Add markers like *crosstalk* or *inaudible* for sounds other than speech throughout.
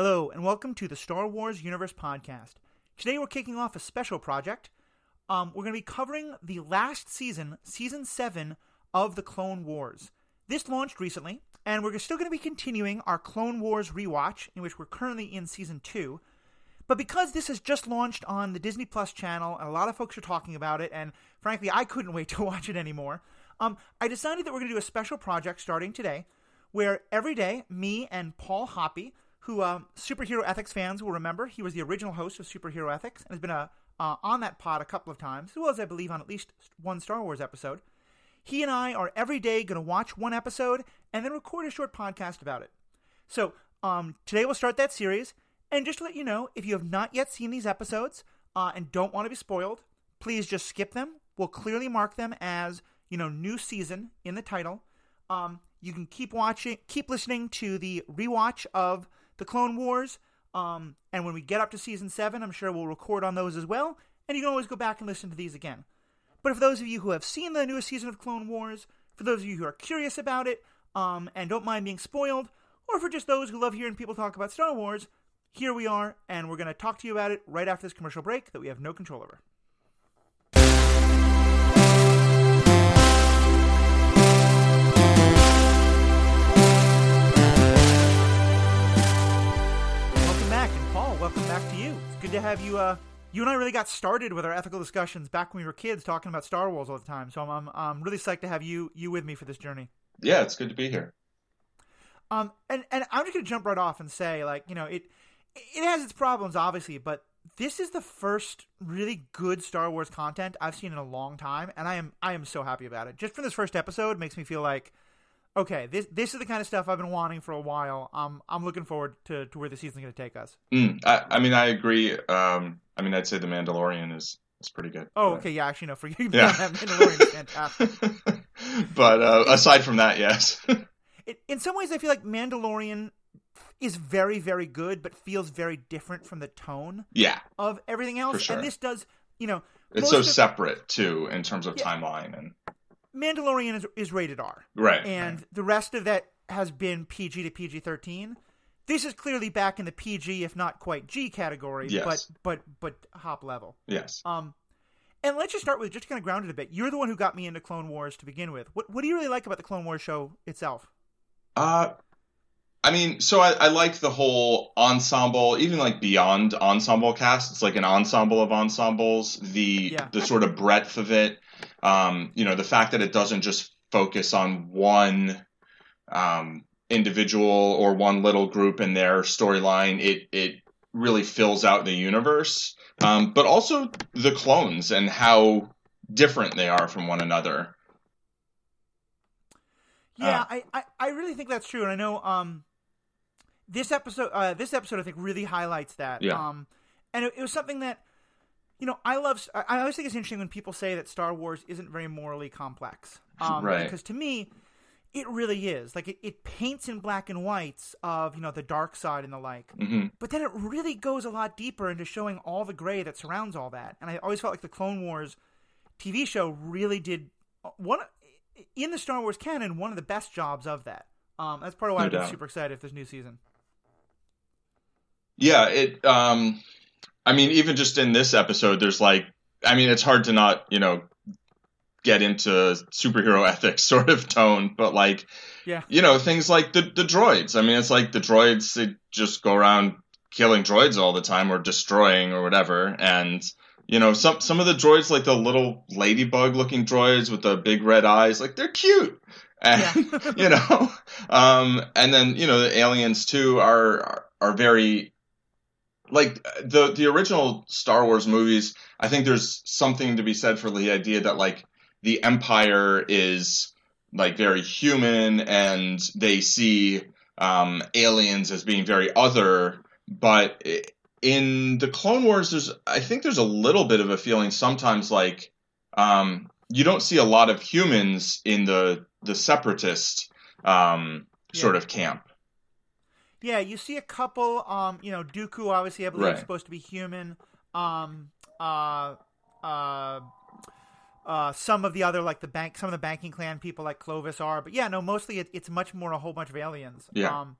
Hello, and welcome to the Star Wars Universe Podcast. Today we're kicking off a special project. Um, we're going to be covering the last season, Season 7 of The Clone Wars. This launched recently, and we're still going to be continuing our Clone Wars rewatch, in which we're currently in Season 2. But because this has just launched on the Disney Plus channel, and a lot of folks are talking about it, and frankly, I couldn't wait *laughs* to watch it anymore, um, I decided that we're going to do a special project starting today where every day, me and Paul Hoppe, who uh, superhero ethics fans will remember, he was the original host of Superhero Ethics and has been a, uh, on that pod a couple of times, as well as I believe on at least one Star Wars episode. He and I are every day going to watch one episode and then record a short podcast about it. So um, today we'll start that series. And just to let you know, if you have not yet seen these episodes uh, and don't want to be spoiled, please just skip them. We'll clearly mark them as you know new season in the title. Um, you can keep watching, keep listening to the rewatch of the Clone Wars. Um, and when we get up to season seven, I'm sure we'll record on those as well. And you can always go back and listen to these again. But for those of you who have seen the newest season of Clone Wars, for those of you who are curious about it um, and don't mind being spoiled, or for just those who love hearing people talk about Star Wars, here we are, and we're going to talk to you about it right after this commercial break that we have no control over. Welcome back to you. It's good to have you. Uh, you and I really got started with our ethical discussions back when we were kids, talking about Star Wars all the time. So I'm, I'm, I'm really psyched to have you, you with me for this journey. Yeah, it's good to be here. Um, and and I'm just gonna jump right off and say, like, you know, it it has its problems, obviously, but this is the first really good Star Wars content I've seen in a long time, and I am I am so happy about it. Just from this first episode, makes me feel like, okay, this this is the kind of stuff I've been wanting for a while. Um, I'm looking forward to, to where the season's going to take us. Mm, I, I mean, I agree. Um, I mean, I'd say the Mandalorian is is pretty good. Oh, okay, yeah, actually, no, forgive me. *laughs* Yeah. Is fantastic. *laughs* but uh, aside from that, yes. *laughs* It, in some ways, I feel like Mandalorian is very, very good, but feels very different from the tone yeah, of everything else. sure. And this does, you know, it's so of- separate too in terms of Yeah. timeline and Mandalorian is, is rated R. right. and the rest of that has been PG to PG thirteen. This is clearly back in the PG, if not quite G category, Yes. but but but hop level. yes. Um, and let's just start with just to kind of ground it a bit. You're the one who got me into Clone Wars to begin with. What what do you really like about the Clone Wars show itself? Uh, I mean, so I, I like the whole ensemble, even like beyond ensemble cast. It's like an ensemble of ensembles. The Yeah. the sort of breadth of it. Um, you know, the fact that it doesn't just focus on one um, individual or one little group in their storyline. It it really fills out the universe, um, but also the clones and how different they are from one another. Yeah, Uh. I, I, I really think that's true, and I know um, this episode uh, this episode I think really highlights that. Yeah. Um, and it, it was something that you know I love. I always think it's interesting when people say that Star Wars isn't very morally complex. Um, Right. Because to me, it really is. Like it, it paints in black and whites of you know the dark side and the like. hmm But then it really goes a lot deeper into showing all the gray that surrounds all that. And I always felt like the Clone Wars TV show really did one in the Star Wars canon one of the best jobs of that. Um, that's part of why No I'm doubt. super excited for this new season. Yeah, it. Um, I mean, even just in this episode, there's like, I mean, it's hard to not, you know, get into superhero *laughs* ethics sort of tone, but like, Yeah. you know, things like the the droids. I mean, it's like the droids they just go around killing droids all the time or destroying or whatever, and you know, some some of the droids, like the little ladybug looking droids with the big red eyes, like they're cute. And, Yeah. *laughs* you know, um, and then you know the aliens too are are, are very like the the original Star Wars movies. I think there's something to be said for the idea that like the Empire is like very human and they see um, aliens as being very other, but in the Clone Wars, there's I think there's a little bit of a feeling sometimes like um, you don't see a lot of humans in the the separatist um, sort of camp. Yeah, you see a couple. Um, you know, Dooku obviously I believe is Right. supposed to be human. Um, uh, uh, uh, some of the other like the bank, some of the banking clan people like Clovis are, but yeah, no, mostly it, it's much more a whole bunch of aliens. Yeah. Um,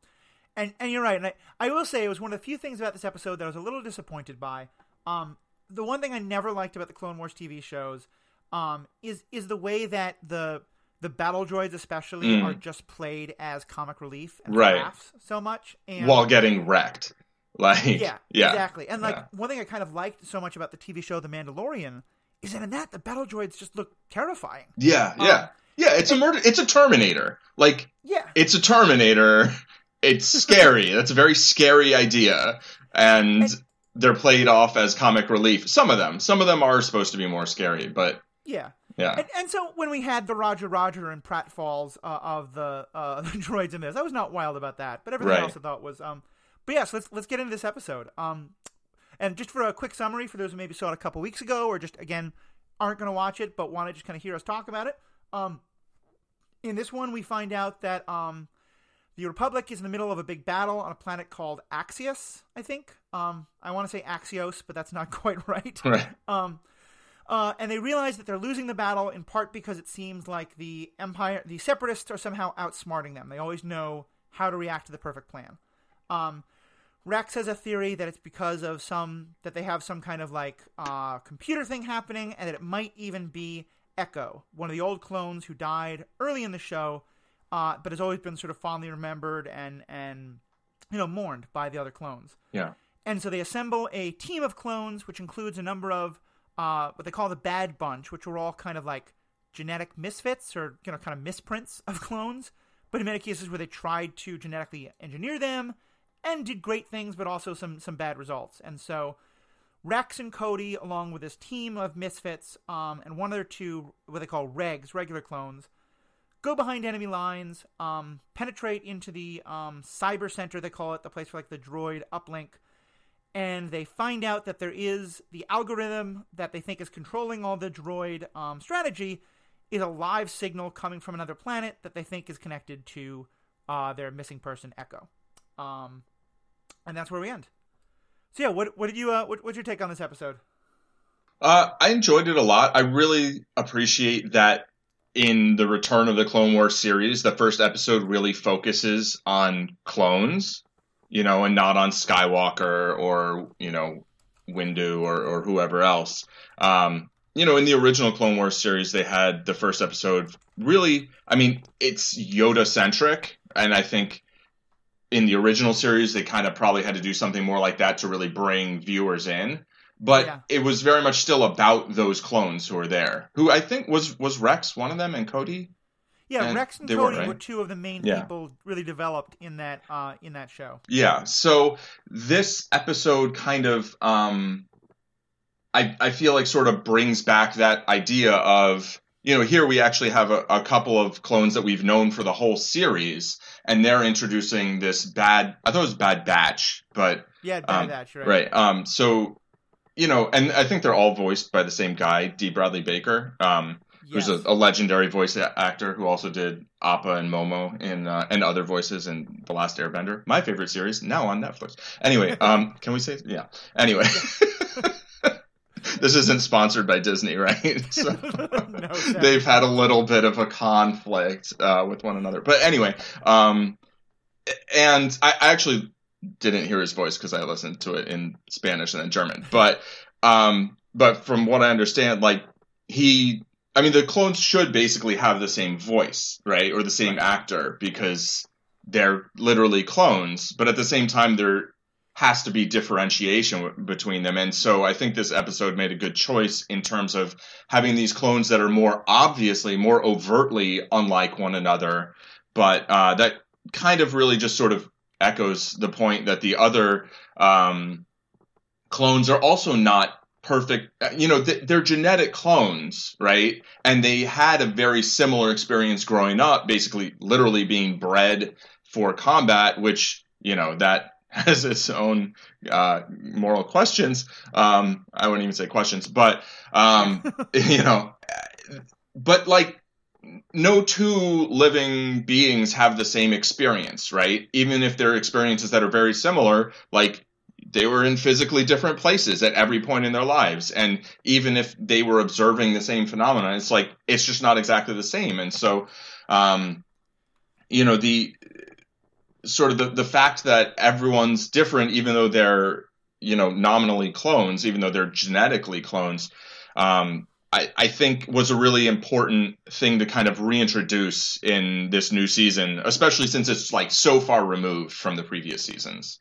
And and you're right. And I, I will say it was one of the few things about this episode that I was a little disappointed by. Um, the one thing I never liked about the Clone Wars TV shows, um, is is the way that the the battle droids especially Mm. are just played as comic relief and Right. laughs so much. And while getting wrecked. *laughs* Like yeah, yeah, exactly. And like yeah. one thing I kind of liked so much about the TV show The Mandalorian is that in that the battle droids just look terrifying. yeah, Um, yeah, yeah. It's a murder. It's a Terminator. Like Yeah, it's a Terminator. *laughs* It's scary. That's a very scary idea, and And- they're played off as comic relief. Some of them, some of them are supposed to be more scary, but yeah. Yeah, And, and so when we had the Roger Roger and Pratt Falls uh, of the uh, *laughs* the droids in this, I was not wild about that, but everything Right. else I thought was. Um, but yes, let's let's get into this episode. Um, and just for a quick summary for those who maybe saw it a couple weeks ago or just again aren't going to watch it but want to just kind of hear us talk about it. Um, in this one, we find out that um, the Republic is in the middle of a big battle on a planet called Axios. I think. Um, I want to say Axios, but that's not *laughs* quite right. right, Um, uh, and they realize that they're losing the battle in part because it seems like the Empire, the Separatists, are somehow outsmarting them. They always know how to react to the perfect plan. Um, Rex has a theory that it's because of some that they have some kind of like uh, computer thing happening, and that it might even be Echo, one of the old clones who died early in the show, uh, but has always been sort of fondly remembered and and you know mourned by the other clones. yeah, And so they assemble a team of clones, which includes a number of uh, what they call the Bad Bunch, which were all kind of like genetic misfits or you know kind of misprints of *laughs* clones, but in many cases where they tried to genetically engineer them and did great things, but also some some bad results. And so Rex and Cody, along with this team of misfits, um, and one other two what they call regs, regular clones, go behind enemy lines, um, penetrate into the um, cyber center, they call it, the place for like the droid uplink, and they find out that there is the algorithm that they think is controlling all the droid um, strategy is a live signal coming from another planet that they think is connected to uh, their missing person Echo, um, and that's where we end. So yeah, what what did you uh, what, what's your take on this episode? Uh, I enjoyed it a lot. I really appreciate that in the Return of the Clone Wars series, the first episode really focuses on clones, you know, and not on Skywalker or, you know, Windu or, or whoever else. Um, you know, in the original Clone Wars series, they had the first episode really, I mean, it's Yoda centric. And I think in the original series, they kind of probably had to do something more like that to really bring viewers in but Yeah. it was very much still about those clones who are there. Who I think was was Rex one of them and Cody. Yeah, And Rex and they were, Cody right? were two of the main Yeah. people really developed in that uh, in that show. Yeah. So this episode kind of um I I feel like sort of brings back that idea of you know here we actually have a, a couple of clones that we've known for the whole series and they're introducing this bad I thought it was bad batch but Yeah, Bad Um, Batch, right? right um so you know and I think they're all voiced by the same guy Dee Bradley Baker um who's Yes. a, a legendary voice actor who also did Appa and Momo in uh, and other voices in The Last Airbender, my favorite series, now on Netflix. Anyway, *laughs* um, can we say yeah? Anyway, *laughs* this isn't sponsored by Disney, *laughs* right? So No, they've had a little bit of a conflict uh, with one another, but anyway, um, and I, I actually didn't hear his voice because I listened to it in Spanish and then German, but um, but from what I understand, like he I mean, the clones should basically have the same voice, right? Or the same Right. actor because they're literally clones, but at the same time, there has to be differentiation w- between them. And so I think this episode made a good choice in terms of having these clones that are more obviously, more overtly unlike one another, but uh, that kind of really just sort of echoes the point that the other um, clones are also not perfect uh, you know th- they're genetic clones right? And they had a very similar experience growing up basically literally being bred for combat which you know that *laughs* has its own uh, moral questions. Um, i wouldn't even say questions but um, *laughs* *laughs* you know but like no two living beings have the same experience right? Even if they're experiences that are very similar like they were in physically different places at every point in their lives and even if they were observing the same phenomenon it's like it's just not exactly the same and so um you know the sort of the, the fact that everyone's different, even though they're you know nominally clones, even though they're genetically clones. Um, I, I think was a really important thing to kind of reintroduce in this new season, especially since it's like so far removed from the previous seasons.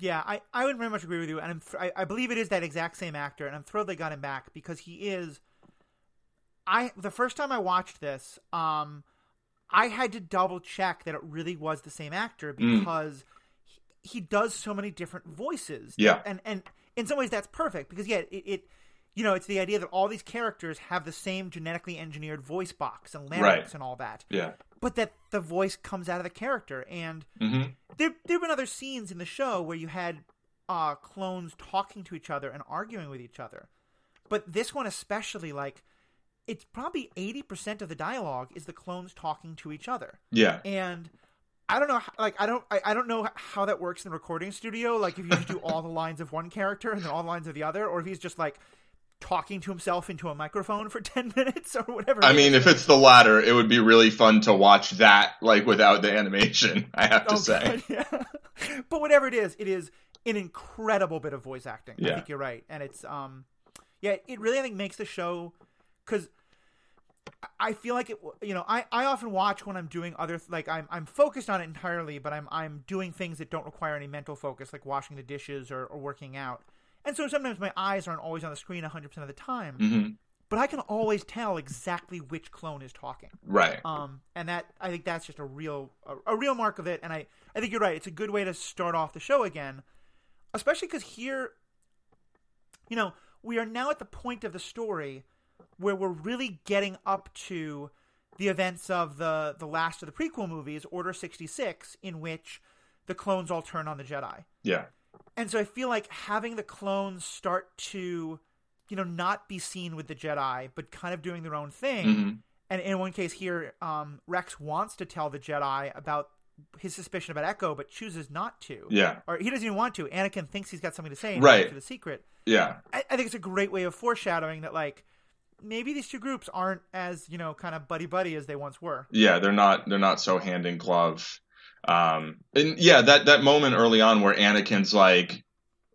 Yeah, I, I would very much agree with you, and I'm I believe it is that exact same actor, and I'm thrilled they got him back because he is. I the first time I watched this, um, I had to double check that it really was the same actor Mm. because he, he does so many different voices. Yeah. and and in some ways that's perfect because yeah, it, it you know it's the idea that all these characters have the same genetically engineered voice box and larynx Right. and all that, Yeah. but that the voice comes out of the character and hmm there there have been other scenes in the show where you had uh, clones talking to each other and arguing with each other, but this one especially, like, it's probably eighty percent of the dialogue is the clones talking to each other, Yeah. and I don't know, like, I don't, I, I don't know how that works in the recording studio. Like, if you just do all the lines of one character and then all the lines of the other, or if he's just like talking to himself into a microphone for *laughs* ten minutes or whatever. I mean, if it's the latter, it would be really fun to watch that like without the animation. *laughs* I have to Oh, say. God, *laughs* yeah. but whatever it is, it is an incredible bit of voice acting. I think you're right, and it's um, yeah, it really I think makes the show because I feel like it. You know, I, I often watch when I'm doing other like I'm I'm focused on it entirely, but I'm I'm doing things that don't require any mental focus, like washing the dishes or, or working out. And so sometimes my eyes aren't always on the screen 100% of the time, hmm but I can always tell exactly which clone is talking. Right. Um, and that I think that's just a real a, a real mark of it. And I I think you're right. It's a good way to start off the show again, especially because here, you know, we are now at the point of the story where we're really getting up to the events of the the last of the prequel movies, Order sixty six, in which the clones all turn on the Jedi. Yeah. And so I feel like having the clones start to, you know, not be seen with the Jedi, but kind of doing their own thing. hmm And in one case here, um, Rex wants to tell the Jedi about his suspicion about Echo, but chooses not to. Yeah. Or he doesn't even want to. Anakin thinks he's got something to say and Right. for the secret. Yeah. I, I think it's a great way of foreshadowing that, like, maybe these two groups aren't as, you know, kind of buddy buddy as they once were. Yeah. They're not. They're not so hand in glove. Um. And yeah, that that moment early on where Anakin's like,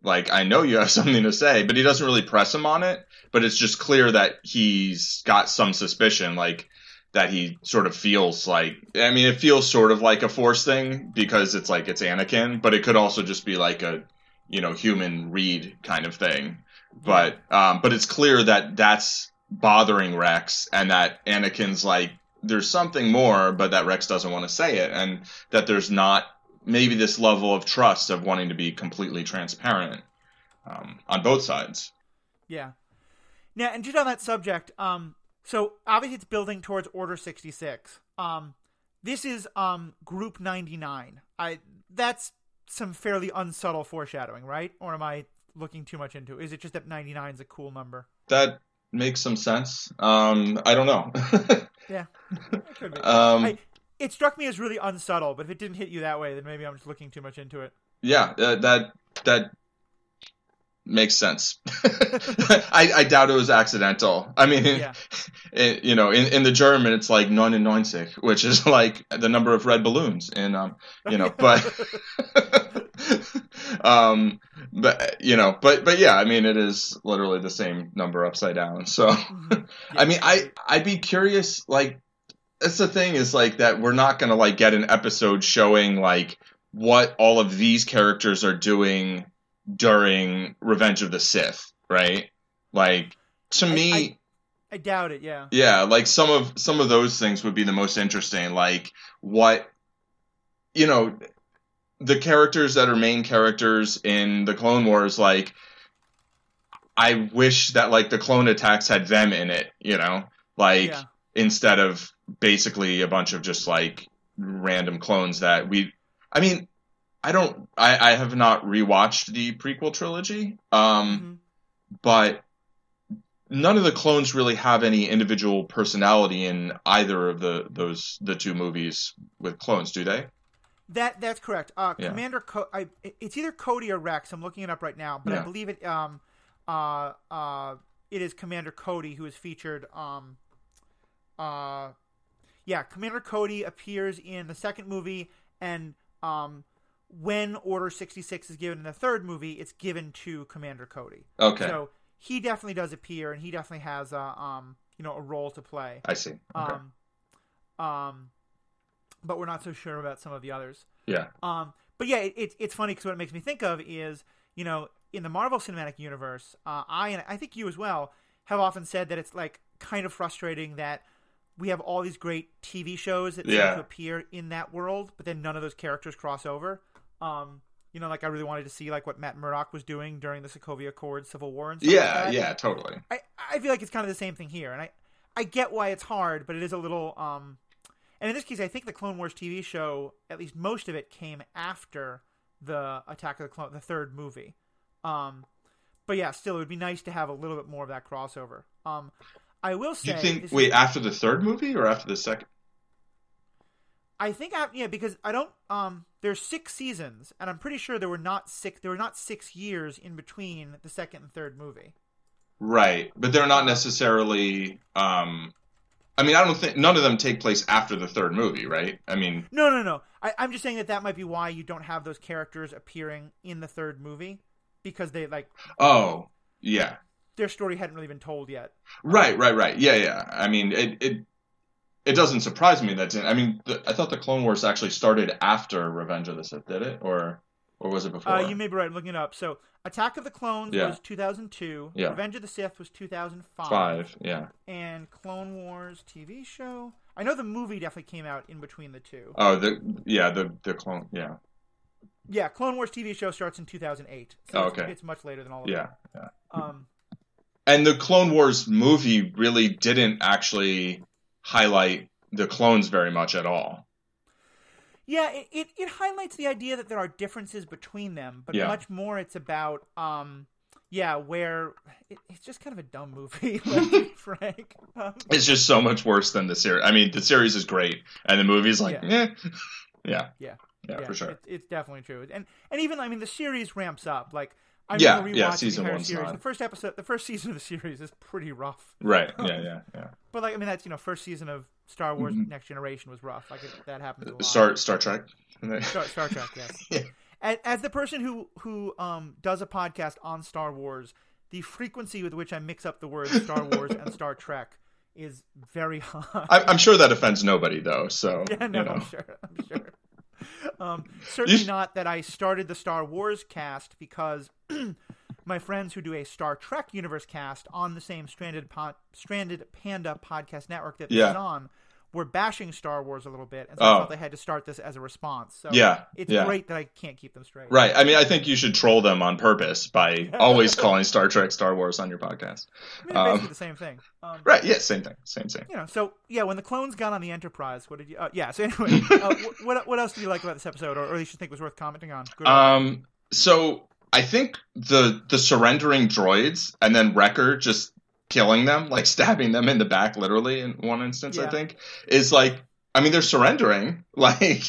like I know you have *laughs* something to say, but he doesn't really press him on it. But it's just clear that he's got some suspicion, like that he sort of feels like. I mean, it feels sort of like a force thing because it's like it's Anakin, but it could also just be like a, you know, human read kind of thing. But um, but it's clear that that's bothering Rex, and that Anakin's like, there's something more, but that Rex doesn't want to say it, and that there's not maybe this level of trust of wanting to be completely transparent um, on both sides. Yeah. Now, and just on that subject, um, so obviously it's building towards Order sixty six. Um, this is um Group ninety nine. I that's some fairly unsubtle foreshadowing, right? Or am I looking too much into? it? Is it just that ninety nine is a cool number? That makes some sense. Um, I don't know. *laughs* Yeah, it um, I, it struck me as really unsubtle, but if it didn't hit you that way, then maybe I'm just looking too much into it. yeah, uh, that that makes sense. *laughs* I, I doubt it was accidental. I mean, *laughs* Yeah. it, you know, in, in the German, it's like 99, which is like the number of red balloons. And, um, you know, but, um, but, you know, but, but yeah, I mean, it is literally the same number upside down. So, *laughs* Mhm. I mean, I, I'd be curious, like, that's the thing is like that we're not going to like get an episode showing like what all of these characters are doing during Revenge of the Sith, right? Like, to I- me, I- I doubt it. Yeah. yeah, like some of some of those things would be the most interesting. Like what you know, the characters that are main characters in the Clone Wars, like I wish that like the clone attacks had them in it, you know? Like Yeah. instead of basically a bunch of just like random clones that we I mean, I don't I, I have not rewatched the prequel trilogy. Um Mhm. but none of the clones really have any individual personality in either of the those the two movies with clones, do they? That that's correct. Uh, Yeah. Commander, Co- I, it's either Cody or Rex. I'm looking it up right now, but I believe it. Um, uh, uh, it is Commander Cody who is featured. Um, uh, yeah, Commander Cody appears in the second movie, and um, when Order sixty six is given in the third movie, it's given to Commander Cody. Okay. So he definitely does appear, and he definitely has a um, you know, a role to play. I see. Okay. Um, um, but we're not so sure about some of the others. yeah. Um, but yeah, it, it's it's funny because what it makes me think of is you know in the Marvel Cinematic Universe, uh, I and I think you as well have often said that it's like kind of frustrating that we have all these great TV shows that seem to appear in that world, but then none of those characters cross over. Um, you know, like I really wanted to see like what Matt Murdock was doing during the Sokovia Accord, Civil War, and stuff like Yeah. that. Yeah. Totally. I, I feel like it's kind of the same thing here, and I I get why it's hard, but it is a little um, and in this case, I think the Clone Wars TV show, at least most of it, came after the Attack of the Clone, the third movie. Um, but yeah, still, it would be nice to have a little bit more of that crossover. Um, I will say, You think? Wait, after the third movie or after the second? I think I, yeah, because I don't. Um, there's six seasons, and I'm pretty sure there were not six. There were not six years in between the second and third movie. Right, but they're not necessarily. Um, I mean, I don't think none of them take place after the third movie, right? I mean, No, no, no. I, I'm just saying that that might be why you don't have those characters appearing in the third movie because they like oh, yeah, their story hadn't really been told yet. right, right, right, yeah, yeah. I mean, it it it doesn't surprise me that. I mean, the, I thought the Clone Wars actually started after Revenge of the Sith, did it, or or was it before? Uh, you may be right. I'm looking it up. So, Attack of the Clones Yeah. was 2002. Yeah. Revenge of the Sith was 2005. Five, yeah. And Clone Wars TV show. I know the movie definitely came out in between the two. Oh, the yeah, the the clone, yeah, Yeah, Clone Wars TV show starts in 2008. So Oh, it's, okay. it's much later than all of yeah, yeah. them. Um, And the Clone Wars movie really didn't actually highlight the clones very much at all. Yeah, it, it, it highlights the idea that there are differences between them, but Yeah. much more it's about, um, yeah, where it, it's just kind of a dumb movie, *laughs* let's *laughs* frank. Um, It's just so much worse than the series. I mean, the series is great, and the movie's like, Yeah. eh. *laughs* yeah, Yeah. yeah, for sure. It, it's definitely true, and and even I mean the series ramps up. Like I'm Yeah, gonna yeah, season the entire series. not. The first episode, the first season of the *laughs* series is pretty rough. Right? Yeah, yeah, yeah. *laughs* But like I mean that's you know first season of Star Wars Mhm. Next Generation was rough. Like it, that happened. a lot. Star Star Trek. *laughs* Star, Star Trek, yes. Yeah. As, as the person who who um does a podcast on Star Wars, the frequency with which I mix up the words Star Wars and Star Trek is very high. I, I'm sure that offends nobody, though. So Yeah, no, you know. I'm sure. I'm sure. Um, *laughs* certainly You- not that I started the Star Wars cast because *clears throat* my friends who do a Star Trek universe cast on the same Stranded po- Stranded Panda podcast network that Yeah. is on were bashing Star Wars a little bit, and so I Oh. felt they had to start this as a response. So Yeah, it's yeah. great that I can't keep them straight. Right. I mean, I think you should troll them on purpose by *laughs* always calling Star Trek Star Wars on your podcast. I mean, basically Um, the same thing. Um, Right. Yeah. Same thing. Same thing. You know, so yeah, when the clones got on the Enterprise, what did you? Uh, yeah. So *laughs* anyway, uh, what what else do you like about this episode, or, or at least you think was worth commenting on? Good? Um. So I think the the surrendering droids and then Wrecker just killing them, like *laughs* stabbing them in the back, literally in one instance, I think, is like. I mean, they're surrendering. *laughs* Like,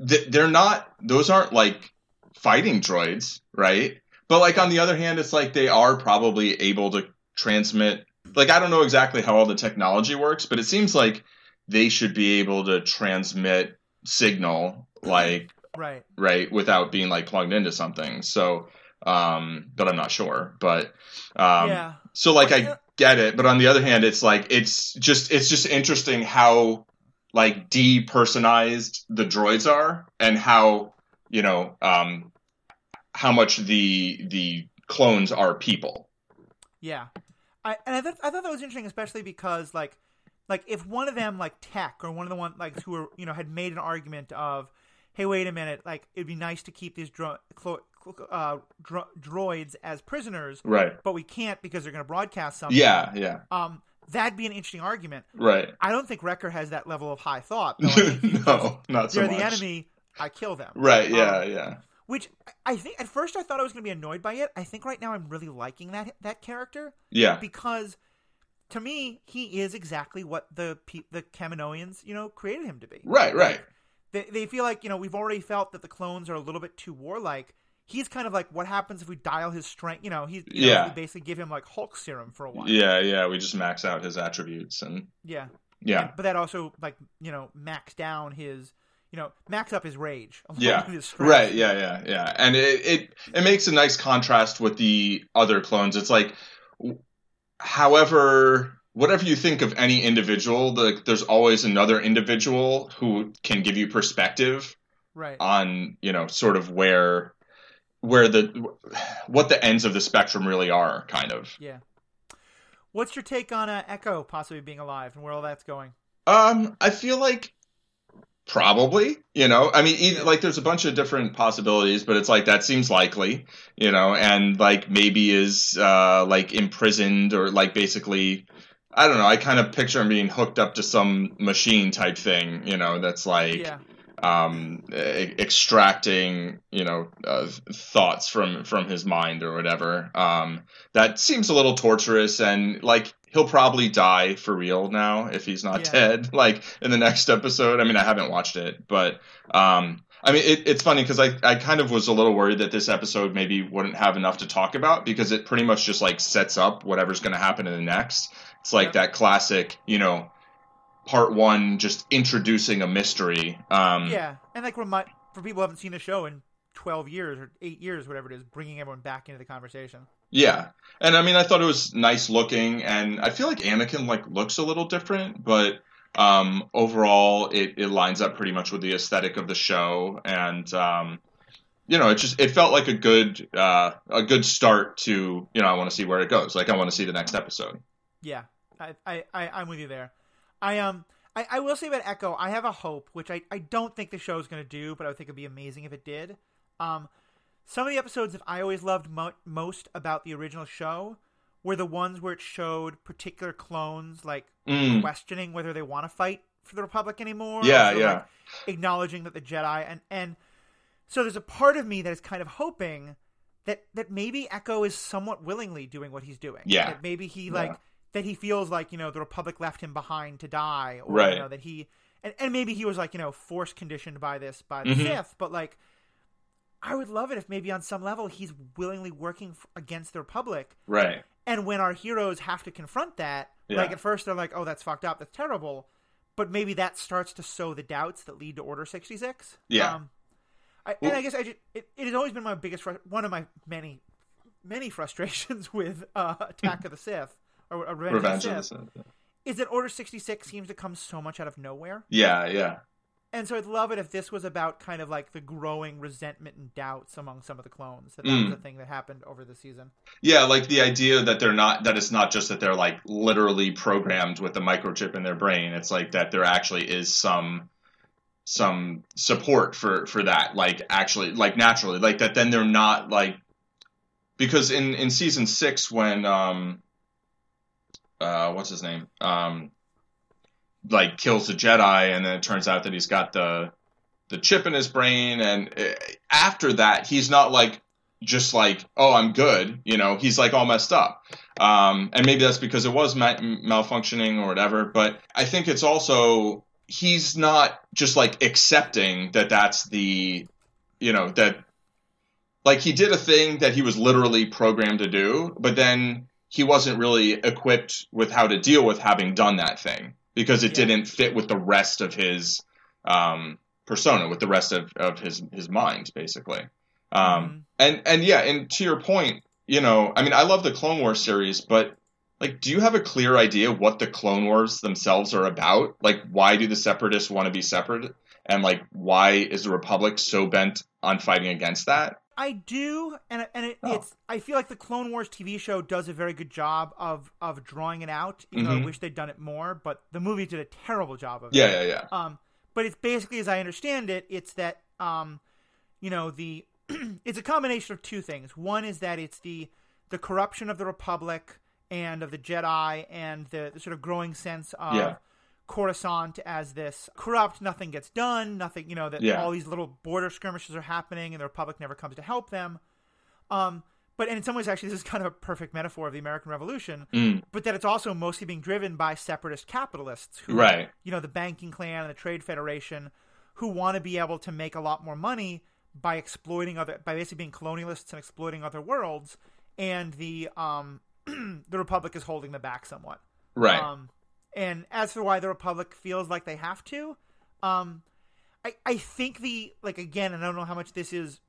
they're not. Those aren't like fighting droids, right? But like on the other hand, it's like they are probably able to transmit. Like I don't know exactly how all the technology works, but it seems like they should be able to transmit signal like right. right without being like plugged into something so um but i'm not sure but um yeah. So like i get it but on the other hand it's like it's just it's just interesting how like depersonalized the droids are and how you know um how much the the clones are people. Yeah, I and I thought I thought that was interesting, especially because like like if one of them like Tech or one of the one like who were you know had made an argument of, hey, wait a minute, like it'd be nice to keep these dro- clo- uh, dro- droids as prisoners, right but we can't because they're going to broadcast something. yeah yeah um, that'd be an interesting argument. right I don't think Wrecker has that level of high thought. Though. *laughs* I think he thinks, no not so they're much the enemy. I kill them. right yeah Um, yeah Which I think at first I thought I was going to be annoyed by it. I think right now I'm really liking that that character yeah because to me he is exactly what the pe- the Kaminoans you know created him to be. right right They they feel like you know we've already felt that the clones are a little bit too warlike. He's kind of like what happens if we dial his strength. You know, he's you know, Yeah. we basically give him like Hulk serum for a while. yeah yeah we just max out his attributes and yeah, yeah And- but that also like you know max down his you know max up his rage. *laughs* Yeah. his. Right, yeah, yeah, yeah. And it, it it makes a nice contrast with the other clones. It's like however whatever you think of any individual, the, there's always another individual who can give you perspective right. on, you know, sort of where where the what the ends of the spectrum really are, kind of. Yeah. What's your take on uh, Echo possibly being alive and where all that's going? Um, I feel like probably, you know, I mean, either, like there's a bunch of different possibilities, but it's like that seems likely, you know, and like maybe is uh like imprisoned or like basically. I don't know. I kind of picture him being hooked up to some machine type thing, you know, that's like yeah. Um, e- extracting, you know, uh, thoughts from from his mind or whatever. Um, that seems a little torturous, and like he'll probably die for real now if he's not Yeah. dead. *laughs* Like in the next episode. I mean, I haven't watched it, but um, I mean, it, it's funny because I I kind of was a little worried that this episode maybe wouldn't have enough to talk about because it pretty much just like sets up whatever's going to happen in the next. It's like Yep. that classic, you know. Part one, just introducing a mystery. Um, Yeah. And like remind for people who haven't seen the show in 12 years or 8 years whatever it is, bringing everyone back into the conversation. Yeah, and I mean, I thought it was nice looking, and I feel like Anakin like looks a little different, but um, overall, it, it lines up pretty much with the aesthetic of the show, and um, you know, it just it felt like a good uh, a good start to you know I want to see where it goes. Like I want to see the next episode. Yeah, I, I, I I'm with you there. I um I, I will say about Echo, I have a hope, which I, I don't think the show is going to do, but I would think it'd be amazing if it did. Um, some of the episodes that I always loved mo- most about the original show were the ones where it showed particular clones like Mm, questioning whether they want to fight for the Republic anymore. Yeah, yeah. like, acknowledging that the Jedi and and so there's a part of me that is kind of hoping that that maybe Echo is somewhat willingly doing what he's doing. Yeah. That maybe he Yeah. like that he feels like you know the Republic left him behind to die, or Right. you know that he and, and maybe he was like you know force conditioned by this by the Mhm. Sith, but like. I would love it if maybe on some level he's willingly working f- against the Republic, right. and when our heroes have to confront that, Yeah. like at first they're like, "Oh, that's fucked up. That's terrible," but maybe that starts to sow the doubts that lead to Order sixty six. Yeah. Um, I, and I guess I just, it, it has always been my biggest one of my many many frustrations *laughs* with uh, Attack of the Sith or, or Revenge, Revenge of of the the Sith Sith. is that Order sixty six seems to come so much out of nowhere. Yeah, yeah. And so I'd love it if this was about kind of like the growing resentment and doubts among some of the clones. That that Mm. was a thing that happened over the season. Yeah, like the idea that they're not that it's not just that they're like literally programmed with a microchip in their brain. It's like that there actually is some some support for for that like actually like naturally like that then they're not like because in in season 6 when um uh what's his name? Um like kills the Jedi and then it turns out that he's got the the chip in his brain and uh, after that he's not like just like oh i'm good you know he's like all messed up. Um, and maybe that's because it was ma- malfunctioning or whatever but i think it's also he's not just like accepting that that's the you know that like he did a thing that he was literally programmed to do but then he wasn't really equipped with how to deal with having done that thing because it Yeah. didn't fit with the rest of his um, persona with the rest of, of his his mind basically um, Mhm. and and yeah, and to your point, you know, I mean, I love the Clone Wars series, but like, do you have a clear idea what the Clone Wars themselves are about? Like, why do the Separatists want to be separate, and like, why is the Republic so bent on fighting against that? I do, and and it, Oh. it's. I feel like the Clone Wars TV show does a very good job of of drawing it out. Even though I Mhm. wish they'd done it more, but the movie did a terrible job of it. Yeah, yeah, yeah. Um, but it's basically, as I understand it, it's that um, you know, the *clears throat* it's a combination of two things. One is that it's the the corruption of the Republic and of the Jedi, and the, the sort of growing sense of Yeah. Coruscant as this corrupt, nothing gets done, nothing, you know, that Yeah. all these little border skirmishes are happening, and the Republic never comes to help them. Um, but and in some ways, actually, this is kind of a perfect metaphor of the American Revolution Mm, but that it's also mostly being driven by separatist capitalists who Right. you know the banking clan and the trade federation who want to be able to make a lot more money by exploiting other by basically being colonialists and exploiting other worlds and the um *clears throat* the republic is holding them back somewhat right. um and as for why the republic feels like they have to um I, I think the like again, and I don't know how much this is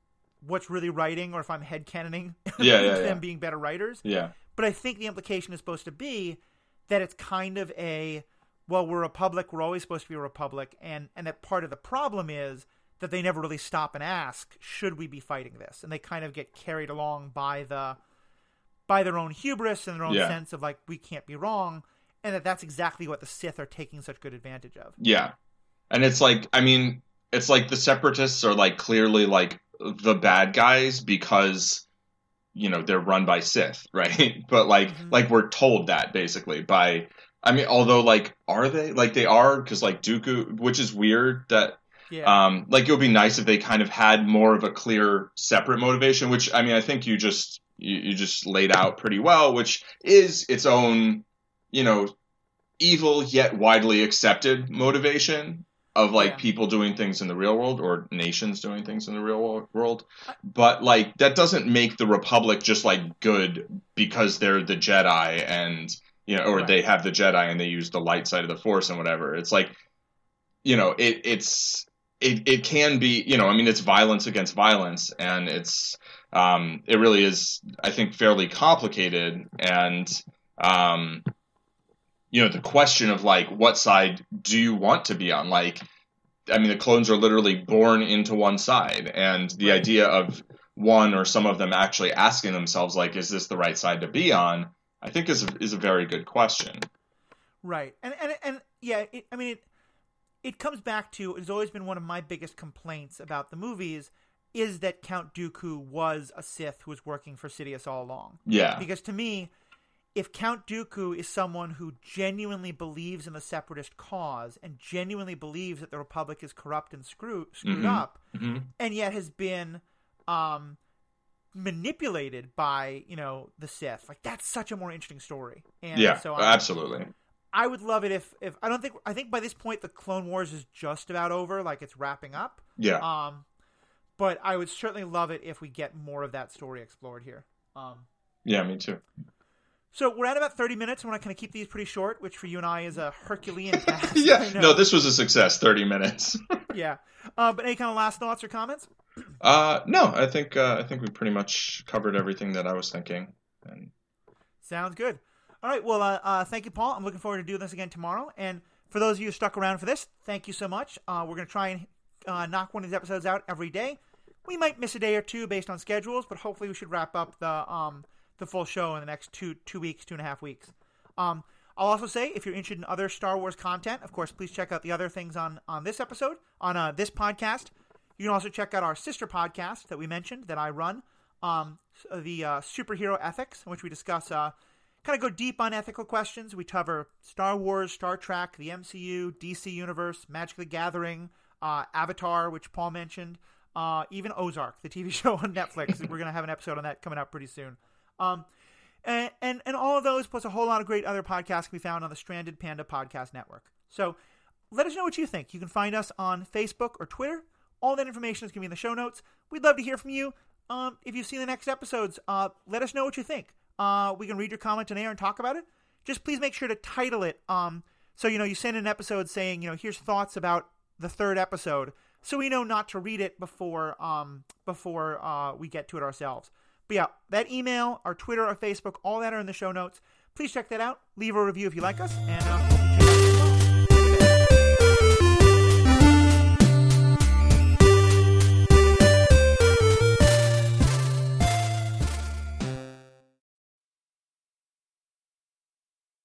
what's really writing or if I'm headcanoning *laughs* Yeah, yeah, them yeah. being better writers. Yeah. But I think the implication is supposed to be that it's kind of a well, we're a republic, we're always supposed to be a republic, and and that part of the problem is that they never really stop and ask, should we be fighting this? And they kind of get carried along by the by their own hubris and their own Yeah. sense of like we can't be wrong, and that that's exactly what the Sith are taking such good advantage of. Yeah. And it's like, I mean, it's like the separatists are like clearly like the bad guys because you know, they're run by Sith, *laughs* right? But like Mhm. like we're told that basically by I mean, although like are they? Like they are cuz like Dooku, which is weird that Yeah. um like it would be nice if they kind of had more of a clear separate motivation, which I mean, I think you just you, you just laid out pretty well, which is its own, you know, evil yet widely accepted motivation of like Yeah. people doing things in the real world or nations doing things in the real world but like that doesn't make the republic just like good because they're the jedi and you know or Right. they have the jedi and they use the light side of the force and whatever it's like you know it it's it, it can be you know i mean it's violence against violence and it's um it really is i think fairly complicated and um you know the question of like what side do you want to be on like i mean the clones are literally born into one side and the Right. idea of one or some of them actually asking themselves like is this the right side to be on i think is a, is a very good question Right, and and and yeah, it, I mean it. It comes back to it's always been one of my biggest complaints about the movies is that Count Dooku was a Sith who was working for Sidious all along. yeah Because to me, if Count Dooku is someone who genuinely believes in the separatist cause and genuinely believes that the Republic is corrupt and screw, screwed Mhm. up, hmm and yet has been um, manipulated by you know the Sith, like that's such a more interesting story. And yeah so I'm, absolutely I would love it if if I don't think I think by this point the Clone Wars is just about over, like it's wrapping up. yeah Um, but I would certainly love it if we get more of that story explored here. Um, yeah me too so we're at about thirty minutes. I want to kind of keep these pretty short, which for you and I is a Herculean *laughs* task. Yeah no this was a success 30 minutes *laughs* yeah. Uh, but any kind of last thoughts or comments? uh no i think uh, i think we pretty much covered everything that i was thinking and Sounds good. All right. Well, uh, uh, thank you, Paul. I'm looking forward to doing this again tomorrow. And for those of you who stuck around for this, thank you so much. Uh, we're going to try and uh, knock one of these episodes out every day. We might miss a day or two based on schedules, but hopefully we should wrap up the um, the full show in the next two two weeks, two and a half weeks. Um, I'll also say if you're interested in other Star Wars content, of course, please check out the other things on on this episode on uh, this podcast. You can also check out our sister podcast that we mentioned that I run, um, the uh, Superhero Ethics, in which we discuss uh, kind of go deep on ethical questions. We cover Star Wars, Star Trek, the MCU, DC Universe, Magic the Gathering, uh, Avatar, which Paul mentioned, uh, even Ozark, the TV *laughs* show on Netflix. We're going to have an episode on that coming out pretty soon. Um, and, and and all of those plus a whole lot of great other podcasts can be found on the Stranded Panda Podcast Network. So let us know what you think. You can find us on Facebook or Twitter. All that information is going to be in the show notes. We'd love to hear from you. Um, if you've seen the next episodes, uh, let us know what you think. Uh, we can read your comment on air and talk about it. Just please make sure to title it. Um, so you know you send an episode saying you know here's thoughts about the third episode, so we know not to read it before um before uh, we get to it ourselves. But yeah, that email, our Twitter, our Facebook, all that are in the show notes. Please check that out. Leave a review if you like us, and uh,